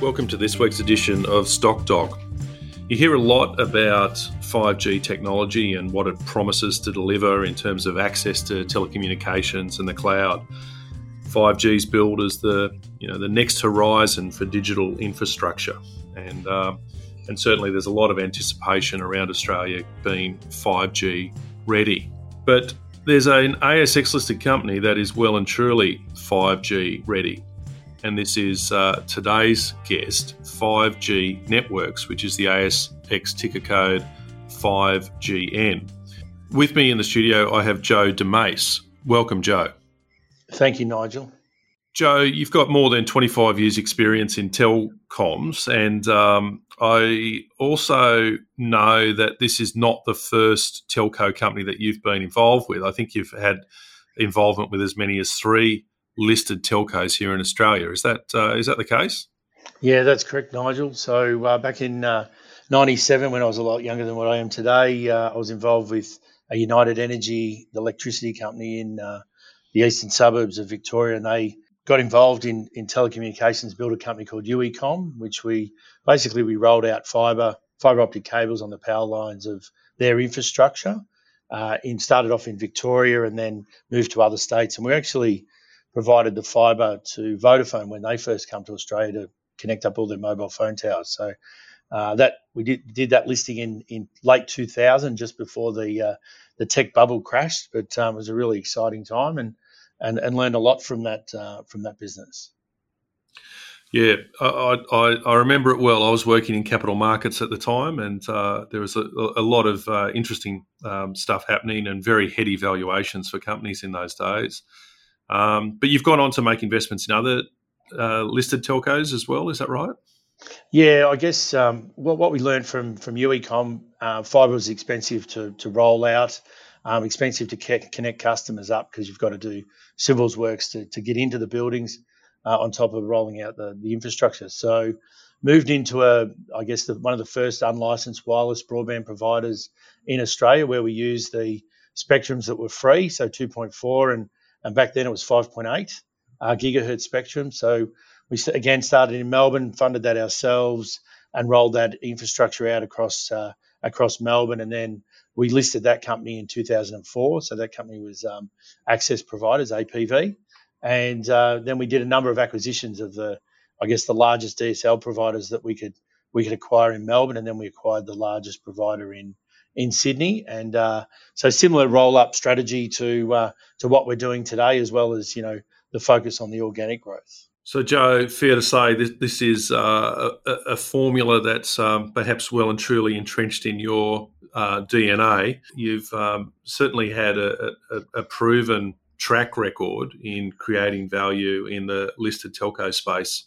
Welcome to this week's edition of Stock Doc. You hear a lot about 5G technology and what it promises to deliver in terms of access to telecommunications and the cloud. 5G is billed as the you know the next horizon for digital infrastructure, and uh, and certainly there's a lot of anticipation around Australia being 5G ready. But there's an ASX listed company that is well and truly 5G ready and this is uh, today's guest, 5G Networks, which is the ASX ticker code 5GN. With me in the studio, I have Joe Demase. Welcome, Joe. Thank you, Nigel. Joe, you've got more than 25 years' experience in telecoms, and um, I also know that this is not the first telco company that you've been involved with. I think you've had involvement with as many as three listed telcos here in Australia. Is that uh, is that the case? Yeah, that's correct, Nigel. So uh, back in '97, uh, when I was a lot younger than what I am today, uh, I was involved with a United Energy, electricity company in uh, the eastern suburbs of Victoria, and they got involved in, in telecommunications, built a company called Uecomm, which we basically we rolled out fiber fiber optic cables on the power lines of their infrastructure. Uh, in started off in Victoria and then moved to other states, and we're actually provided the fibre to Vodafone when they first come to Australia to connect up all their mobile phone towers. So uh, that we did did that listing in, in late 2000, just before the uh, the tech bubble crashed. But um, it was a really exciting time and and, and learned a lot from that uh, from that business. Yeah, I, I, I, remember it well. I was working in capital markets at the time, and uh, there was a, a lot of uh, interesting um, stuff happening and very heady valuations for companies in those days. Um, but you've gone on to make investments in other uh, listed telcos as well. Is that right? Yeah, I guess um, what, what we learned from from Uecomm, uh, fibre was expensive to to roll out, um, expensive to ke- connect customers up because you've got to do civils works to, to get into the buildings uh, on top of rolling out the, the infrastructure. So moved into a, I guess the, one of the first unlicensed wireless broadband providers in Australia, where we use the spectrums that were free, so 2.4 and and back then it was 5.8 uh, gigahertz spectrum. So we again started in Melbourne, funded that ourselves, and rolled that infrastructure out across uh, across Melbourne, and then we listed that company in 2004. So that company was um, Access Providers (APV), and uh, then we did a number of acquisitions of the, I guess, the largest DSL providers that we could we could acquire in Melbourne, and then we acquired the largest provider in in Sydney, and uh, so similar roll up strategy to uh, to what we're doing today, as well as you know the focus on the organic growth. So, Joe, fair to say this, this is uh, a, a, formula that's um, perhaps well and truly entrenched in your uh, DNA. You've um, certainly had a, a, a, proven track record in creating value in the listed telco space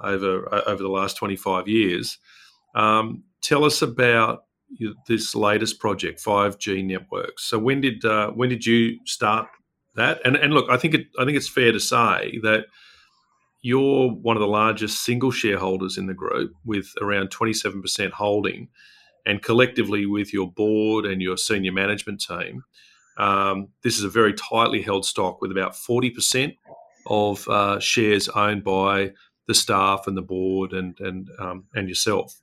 over over the last 25 years. Um, tell us about this latest project, 5G networks. So when did uh, when did you start that? And and look, I think it I think it's fair to say that you're one of the largest single shareholders in the group with around 27% holding, and collectively with your board and your senior management team, um, this is a very tightly held stock with about 40% of uh, shares owned by the staff and the board and and um, and yourself.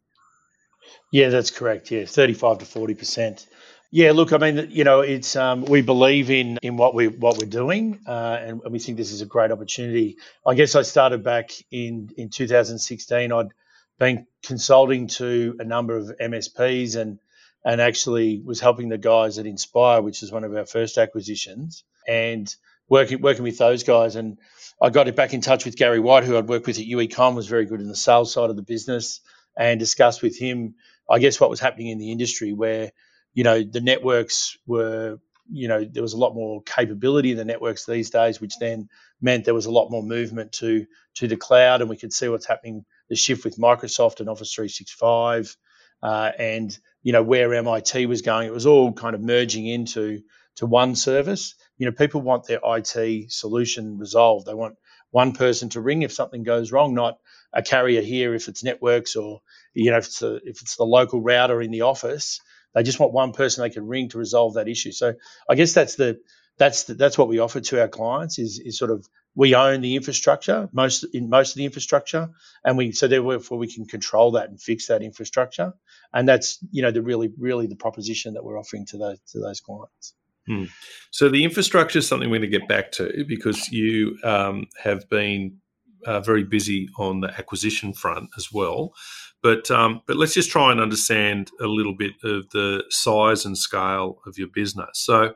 Yeah, that's correct. Yeah, thirty-five to forty percent. Yeah, look, I mean, you know, it's um, we believe in in what we what we're doing, uh, and, and we think this is a great opportunity. I guess I started back in in 2016. I'd been consulting to a number of MSPs and and actually was helping the guys at Inspire, which is one of our first acquisitions, and working working with those guys. And I got it back in touch with Gary White, who I'd worked with at Uecomm, was very good in the sales side of the business, and discussed with him I guess what was happening in the industry where you know the networks were you know, there was a lot more capability in the networks these days, which then meant there was a lot more movement to to the cloud, and we could see what's happening, the shift with Microsoft and Office 365, uh, and you know where MIT was going. It was all kind of merging into to one service. You know, people want their IT solution resolved. They want one person to ring if something goes wrong, not a carrier here if it's networks or you know if it's a, if it's the local router in the office. They just want one person they can ring to resolve that issue. So I guess that's the that's the, that's what we offer to our clients is, is sort of we own the infrastructure most in most of the infrastructure and we so therefore we can control that and fix that infrastructure and that's you know the really really the proposition that we're offering to those to those clients hmm. so the infrastructure is something we're going to get back to because you um, have been uh, very busy on the acquisition front as well but um, but let's just try and understand a little bit of the size and scale of your business so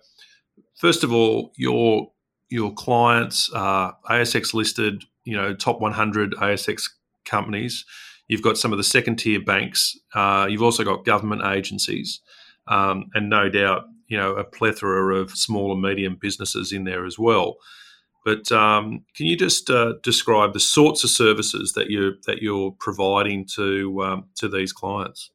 first of all your your clients are ASX listed, you know, top 100 ASX companies. You've got some of the second tier banks. Uh, you've also got government agencies, um, and no doubt, you know, a plethora of small and medium businesses in there as well. But um, can you just uh, describe the sorts of services that you that you're providing to um, to these clients?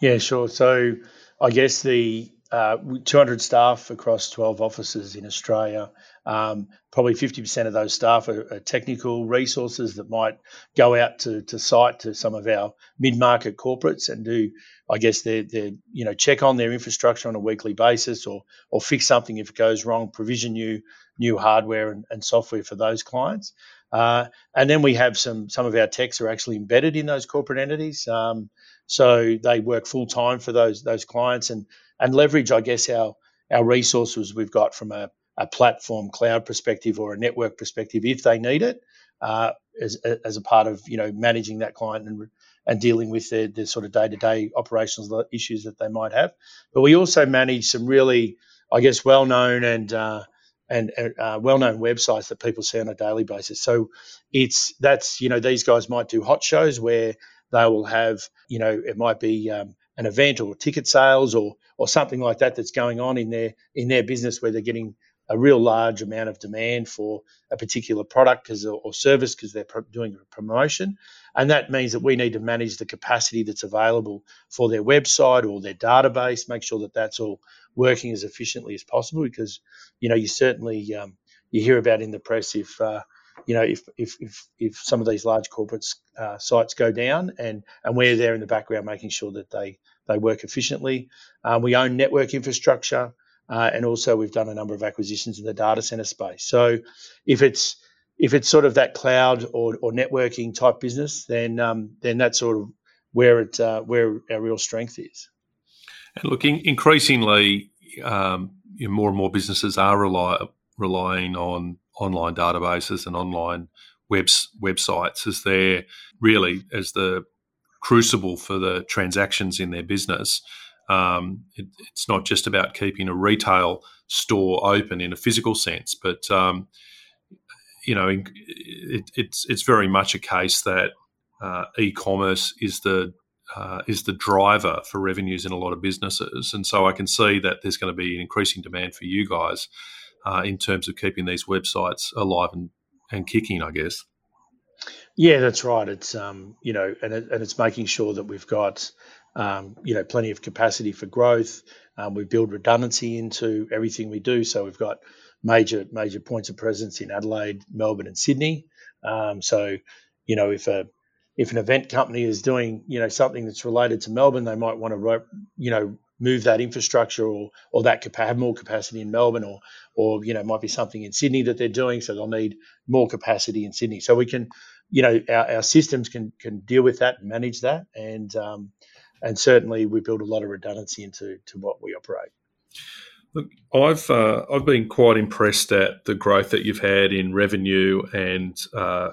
Yeah, sure. So I guess the uh, 200 staff across 12 offices in Australia. Um, probably 50% of those staff are, are, technical resources that might go out to, to site to some of our mid-market corporates and do, I guess, their, their you know check on their infrastructure on a weekly basis or or fix something if it goes wrong, provision new new hardware and, and software for those clients. Uh, and then we have some some of our techs are actually embedded in those corporate entities, um, so they work full time for those those clients and and leverage, I guess, our our resources we've got from a a platform cloud perspective or a network perspective if they need it uh, as, as a part of you know managing that client and and dealing with the, the sort of day-to-day operational issues that they might have. But we also manage some really i guess well-known and uh, and uh, well-known websites that people see on a daily basis. So it's that's you know these guys might do hot shows where they will have you know it might be um, an event or ticket sales or or something like that that's going on in their in their business where they're getting a real large amount of demand for a particular product because or service because they're doing a promotion, and that means that we need to manage the capacity that's available for their website or their database, make sure that that's all working as efficiently as possible. Because you know you certainly um, you hear about in the press if uh, you know if if if, if some of these large corporates uh, sites go down and and we're there in the background making sure that they they work efficiently. Uh, we own network infrastructure. Uh, and also we've done a number of acquisitions in the data center space. So if it's if it's sort of that cloud or, or networking type business, then um, then that's sort of where it uh, where our real strength is. And looking increasingly, um, you know, more and more businesses are rely, relying on online databases and online webs, websites as their really as the crucible for the transactions in their business. Um, it, it's not just about keeping a retail store open in a physical sense, but um, you know, it, it's it's very much a case that uh, e-commerce is the uh, is the driver for revenues in a lot of businesses, and so I can see that there's going to be an increasing demand for you guys uh, in terms of keeping these websites alive and, and kicking, I guess. Yeah, that's right. It's um, you know, and it, and it's making sure that we've got um, you know, plenty of capacity for growth. Um, we build redundancy into everything we do, so we've got major major points of presence in Adelaide, Melbourne, and Sydney. Um, so, you know, if a if an event company is doing you know something that's related to Melbourne, they might want to you know move that infrastructure or or that have more capacity in Melbourne, or or you know might be something in Sydney that they're doing, so they'll need more capacity in Sydney. So we can, you know, our, our systems can can deal with that and manage that, and um, and certainly we build a lot of redundancy into to what we operate. Look, I've uh, I've been quite impressed at the growth that you've had in revenue and uh,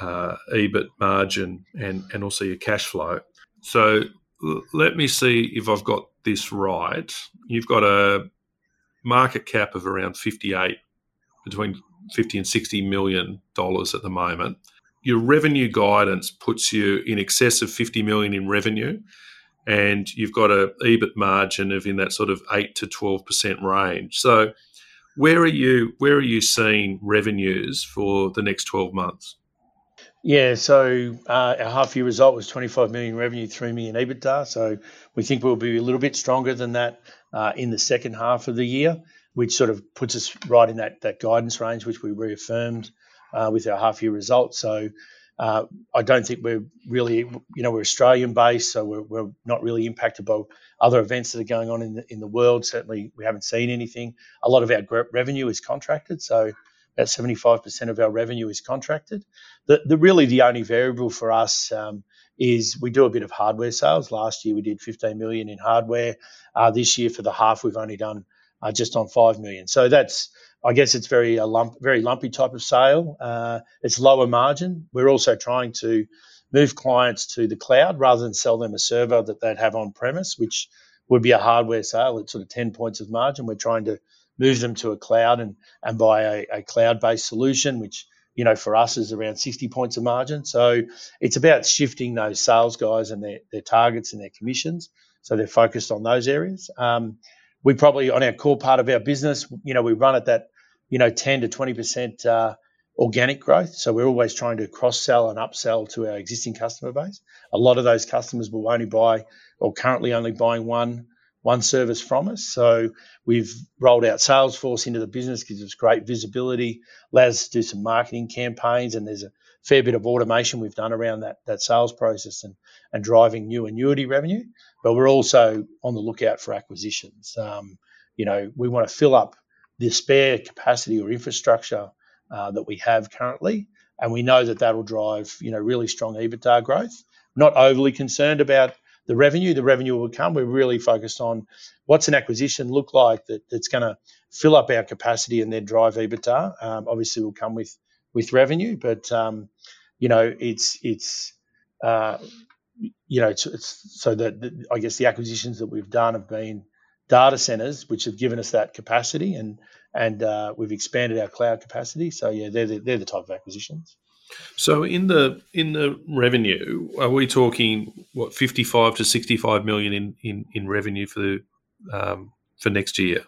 uh, EBIT margin and and also your cash flow. So let me see if I've got this right. You've got a market cap of around fifty eight between fifty and sixty million dollars at the moment your revenue guidance puts you in excess of 50 million in revenue and you've got a EBIT margin of in that sort of eight to twelve percent range. So, where are you? Where are you seeing revenues for the next twelve months? Yeah, so uh, our half year result was 25 million revenue, 3 million EBITDA. So we think we'll be a little bit stronger than that uh, in the second half of the year, which sort of puts us right in that, that guidance range, which we reaffirmed uh, with our half year result. So uh, I don't think we're really, you know, we're Australian based, so we're, we're not really impacted by other events that are going on in the, in the world. Certainly, we haven't seen anything. A lot of our revenue is contracted, so about 75% of our revenue is contracted. The, the really the only variable for us um, is we do a bit of hardware sales. Last year we did 15 million in hardware. Uh, this year for the half we've only done uh, just on five million. So that's I guess it's very a lump, very lumpy type of sale. Uh, it's lower margin. We're also trying to move clients to the cloud rather than sell them a server that they'd have on premise, which would be a hardware sale at sort of 10 points of margin. We're trying to move them to a cloud and, and buy a, a cloud based solution, which you know, for us is around 60 points of margin. So it's about shifting those sales guys and their, their targets and their commissions. So they're focused on those areas. Um, we probably, on our core part of our business, you know, we run at that you know, 10 to 20% uh, organic growth. So we're always trying to cross sell and upsell to our existing customer base. A lot of those customers will only buy or currently only buying one one service from us. So we've rolled out Salesforce into the business, gives us great visibility, allows us to do some marketing campaigns, and there's a fair bit of automation we've done around that that sales process and and driving new annuity revenue. But we're also on the lookout for acquisitions. Um, you know, we want to fill up the spare capacity or infrastructure uh, that we have currently, and we know that that'll drive you know really strong EBITDA growth. Not overly concerned about the revenue. The revenue will come. We're really focused on what's an acquisition look like that, that's going to fill up our capacity and then drive EBITDA. Um, obviously, will come with with revenue, but um, you know it's it's uh, you know it's, it's so that I guess the acquisitions that we've done have been data centers, which have given us that capacity, and and uh, we've expanded our cloud capacity. So yeah, they're the, they're the type of acquisitions. So in the in the revenue, are we talking what fifty five to sixty five million in, in, in revenue for the um, for next year?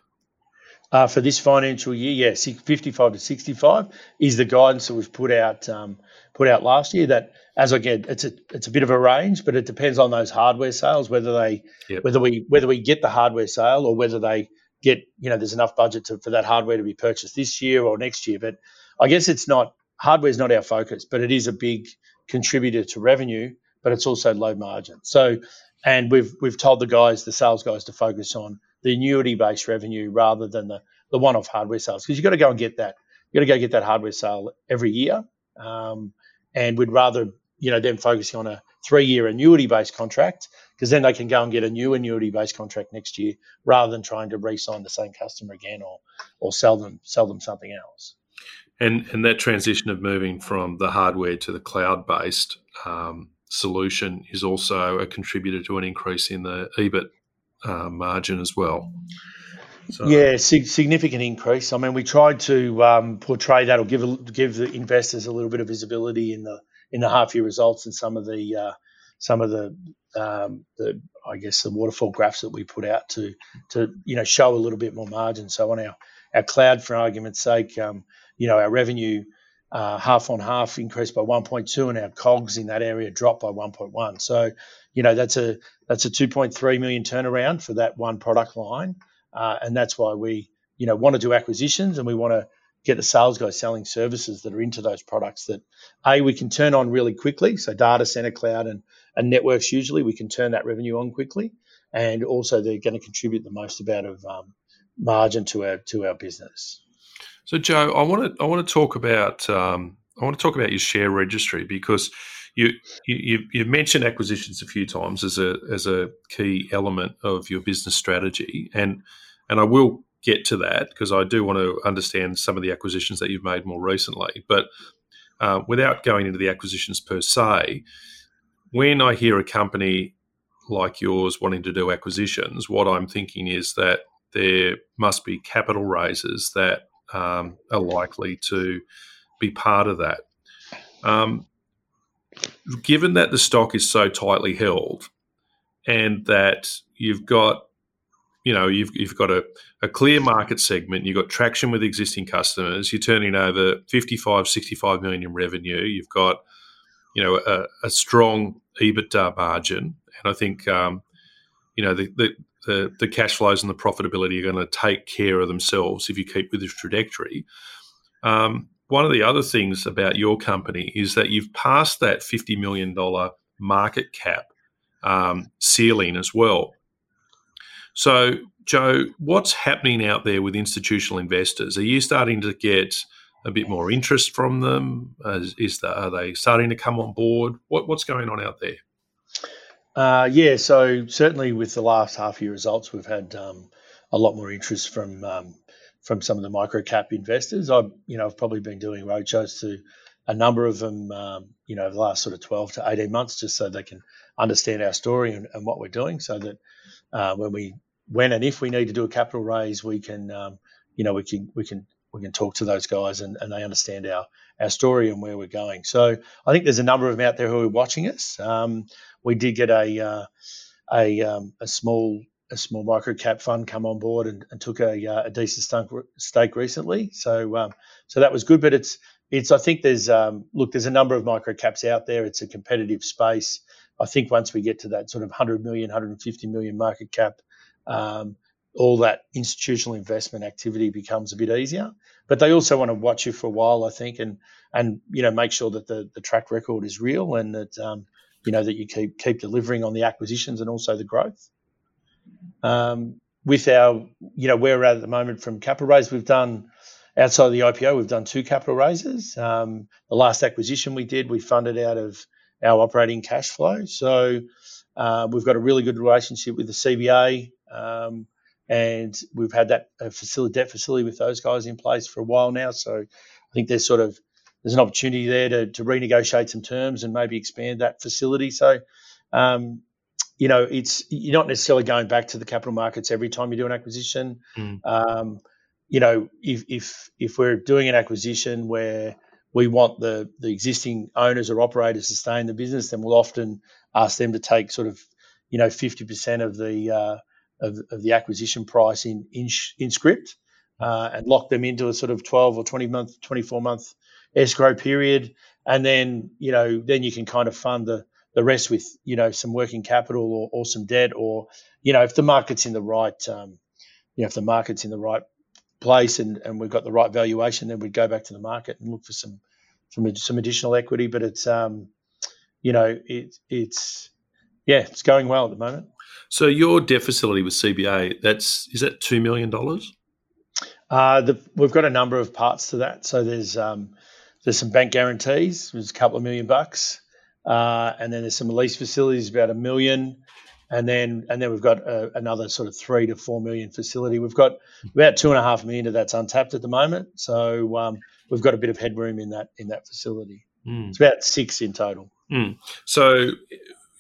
Uh, for this financial year, yes, yeah, 55 to 65 is the guidance that we've put out um, put out last year. That as I get, it's a it's a bit of a range, but it depends on those hardware sales whether they yep. whether we whether we get the hardware sale or whether they get you know there's enough budget to, for that hardware to be purchased this year or next year. But I guess it's not hardware is not our focus, but it is a big contributor to revenue, but it's also low margin. So and we've we've told the guys, the sales guys, to focus on the annuity based revenue rather than the, the one off hardware sales because you've got to go and get that. You've got to go get that hardware sale every year. Um, and we'd rather, you know, them focusing on a three year annuity based contract because then they can go and get a new annuity based contract next year rather than trying to re sign the same customer again or, or sell them sell them something else. And, and that transition of moving from the hardware to the cloud based um, solution is also a contributor to an increase in the EBIT uh, margin as well. So. Yeah, sig- significant increase. I mean, we tried to um, portray that or give give the investors a little bit of visibility in the in the half year results and some of the uh, some of the, um, the I guess the waterfall graphs that we put out to to you know show a little bit more margin. So on our our cloud, for argument's sake, um, you know our revenue uh, half on half increased by 1.2, and our COGS in that area dropped by 1.1. So you know that's a that's a 2.3 million turnaround for that one product line, uh, and that's why we you know want to do acquisitions and we want to get the sales guys selling services that are into those products that a we can turn on really quickly. So data center, cloud, and and networks usually we can turn that revenue on quickly, and also they're going to contribute the most amount of um, margin to our to our business. So Joe, I want to I want to talk about um, I want to talk about your share registry because you, you you've mentioned acquisitions a few times as a as a key element of your business strategy, and and I will get to that because I do want to understand some of the acquisitions that you've made more recently. But uh, without going into the acquisitions per se, when I hear a company like yours wanting to do acquisitions, what I'm thinking is that there must be capital raises that um, are likely to be part of that. Um, given that the stock is so tightly held and that you've got you know you've, you've got a, a clear market segment you've got traction with existing customers you're turning over 55 65 million in revenue you've got you know a, a strong ebitda margin and i think um, you know the, the, the the cash flows and the profitability are going to take care of themselves if you keep with this trajectory um, one of the other things about your company is that you've passed that $50 million market cap um, ceiling as well so, Joe, what's happening out there with institutional investors? Are you starting to get a bit more interest from them? Is, is the, are they starting to come on board? What, what's going on out there? Uh, yeah, so certainly with the last half year results, we've had um, a lot more interest from um, from some of the micro cap investors. I've you know I've probably been doing roadshows to a number of them, um, you know, the last sort of twelve to eighteen months, just so they can understand our story and, and what we're doing, so that uh, when we when and if we need to do a capital raise, we can, um, you know, we can we can we can talk to those guys and, and they understand our our story and where we're going. So I think there's a number of them out there who are watching us. Um, we did get a uh, a, um, a small a small micro cap fund come on board and, and took a, uh, a decent stake recently. So um, so that was good. But it's it's I think there's um, look there's a number of micro caps out there. It's a competitive space. I think once we get to that sort of 100 million, 150 million market cap, um, all that institutional investment activity becomes a bit easier. But they also want to watch you for a while, I think, and and you know make sure that the, the track record is real and that um, you know that you keep keep delivering on the acquisitions and also the growth. Um, with our you know where we're at at the moment from capital raise, we've done outside of the IPO, we've done two capital raises. Um, the last acquisition we did, we funded out of our operating cash flow. So uh, we've got a really good relationship with the CBA. Um, and we've had that uh, facility, debt facility with those guys in place for a while now. So I think they're sort of there's an opportunity there to, to renegotiate some terms and maybe expand that facility. So, um, you know, it's you're not necessarily going back to the capital markets every time you do an acquisition. Mm. Um, you know, if if if we're doing an acquisition where we want the the existing owners or operators to stay in the business, then we'll often ask them to take sort of you know 50% of the uh, of, of the acquisition price in in, in script uh, and lock them into a sort of 12 or 20 month 24 month escrow period and then you know then you can kind of fund the the rest with you know some working capital or, or some debt or you know if the market's in the right um, you know if the market's in the right place and, and we've got the right valuation then we'd go back to the market and look for some some, some additional equity but it's um you know it, it's yeah it's going well at the moment so your debt facility with CBA, that's is that two million dollars? Uh, the, we've got a number of parts to that. So there's um, there's some bank guarantees, there's a couple of million bucks, uh, and then there's some lease facilities about a million, and then and then we've got a, uh, another sort of three to four million facility. We've got about two and a half million of that's untapped at the moment. So um, we've got a bit of headroom in that in that facility. Mm. It's about six in total. Mm. So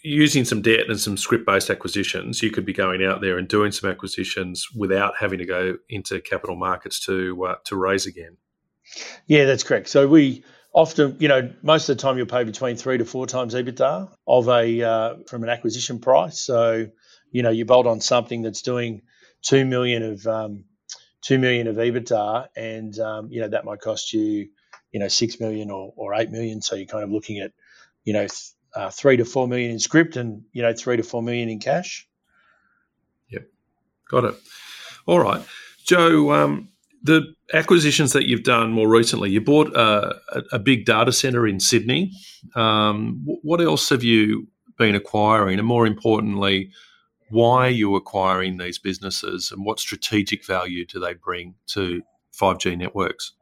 using some debt and some script based acquisitions, you could be going out there and doing some acquisitions without having to go into capital markets to uh, to raise again. Yeah, that's correct. So we often, you know, most of the time you'll pay between three to four times EBITDA of a uh, from an acquisition price. So you know, you bolt on something that's doing two million of um, two million of EBITDA, and um, you know that might cost you, you know, six million or, or eight million. So you're kind of looking at, you know, uh, three to four million in script and you know three to four million in cash. Yep, got it. All right, Joe. Um, the acquisitions that you've done more recently, you bought a, a big data center in Sydney. Um, what else have you been acquiring, and more importantly, why are you acquiring these businesses, and what strategic value do they bring to 5G networks?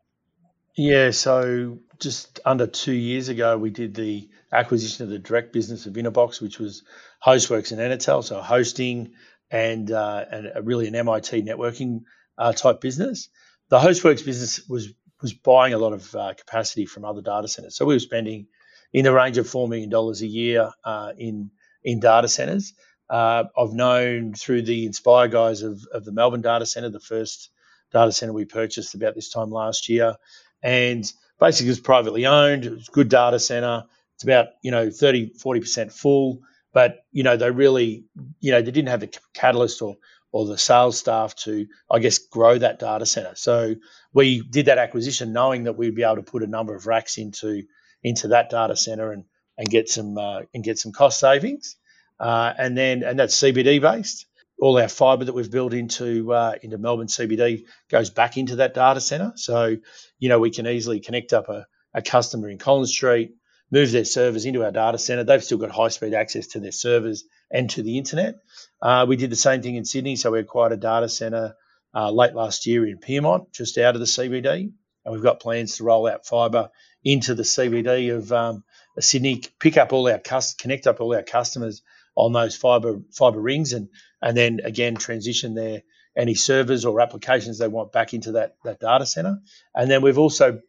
Yeah, so just under two years ago, we did the acquisition of the direct business of Inabox, which was Hostworks and Enitel, so hosting and uh, and really an MIT networking uh, type business. The Hostworks business was was buying a lot of uh, capacity from other data centers, so we were spending in the range of four million dollars a year uh, in in data centers. Uh, I've known through the Inspire guys of, of the Melbourne data center, the first data center we purchased about this time last year and basically it's privately owned. It's a good data center. It's about you know 30 40 percent full, but you know they really you know they didn't have the catalyst or or the sales staff to I guess grow that data center. So we did that acquisition knowing that we'd be able to put a number of racks into into that data center and and get some uh, and get some cost savings. Uh, and then and that's CBD based. All our fibre that we've built into uh, into Melbourne CBD goes back into that data center. So you know we can easily connect up a, a customer in Collins Street, move their servers into our data center. They've still got high speed access to their servers and to the internet. Uh, we did the same thing in Sydney. So we acquired a data center uh, late last year in Pyrmont, just out of the CBD, and we've got plans to roll out fibre into the CBD of um, Sydney, pick up all our connect up all our customers on those fiber fiber rings, and and then again transition their any servers or applications they want back into that that data center. And then we've also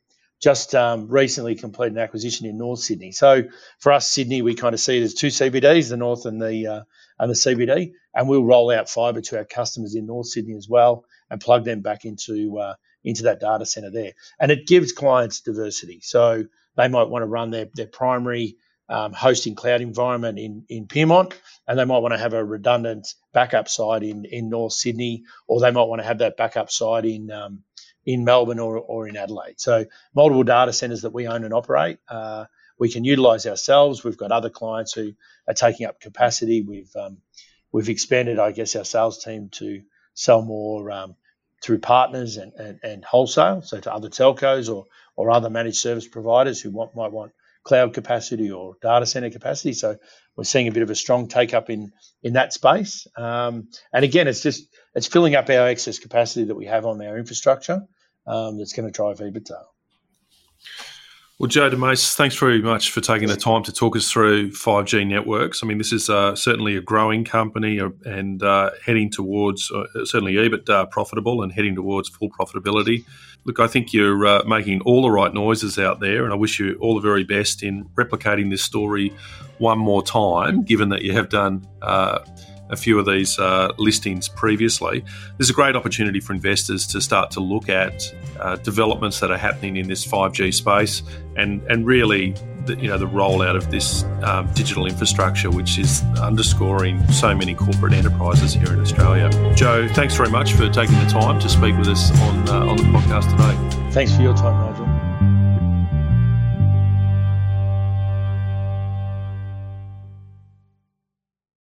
just um, recently completed an acquisition in North Sydney. So for us, Sydney, we kind of see it as two CBDs, the North and the uh, and the CBD, and we'll roll out fibre to our customers in North Sydney as well, and plug them back into uh, into that data center there. And it gives clients diversity. So they might want to run their their primary um, hosting cloud environment in, in Pyrmont, and they might want to have a redundant backup side in, in North Sydney, or they might want to have that backup side in um, in Melbourne or, or in Adelaide. So multiple data centers that we own and operate. Uh, we can utilize ourselves. We've got other clients who are taking up capacity. We've um, we've expanded, I guess, our sales team to sell more um, through partners and, and, and, wholesale, so to other telcos or or other managed service providers who want, might want cloud capacity or data center capacity. So we're seeing a bit of a strong take up in in that space. Um, and again, it's just it's filling up our excess capacity that we have on our infrastructure um, that's going to drive EBITDA. Well, Joe Demase, thanks very much for taking the time to talk us through 5G networks. I mean, this is uh, certainly a growing company uh, and uh, heading towards uh, certainly EBITDA profitable and heading towards full profitability. Look, I think you're uh, making all the right noises out there, and I wish you all the very best in replicating this story one more time, given that you have done uh, a few of these uh, listings previously. There's a great opportunity for investors to start to look at uh, developments that are happening in this 5G space and, and really the, you know the rollout of this um, digital infrastructure, which is underscoring so many corporate enterprises here in Australia. Joe, thanks very much for taking the time to speak with us on uh, on the podcast today. Thanks for your time, Nigel.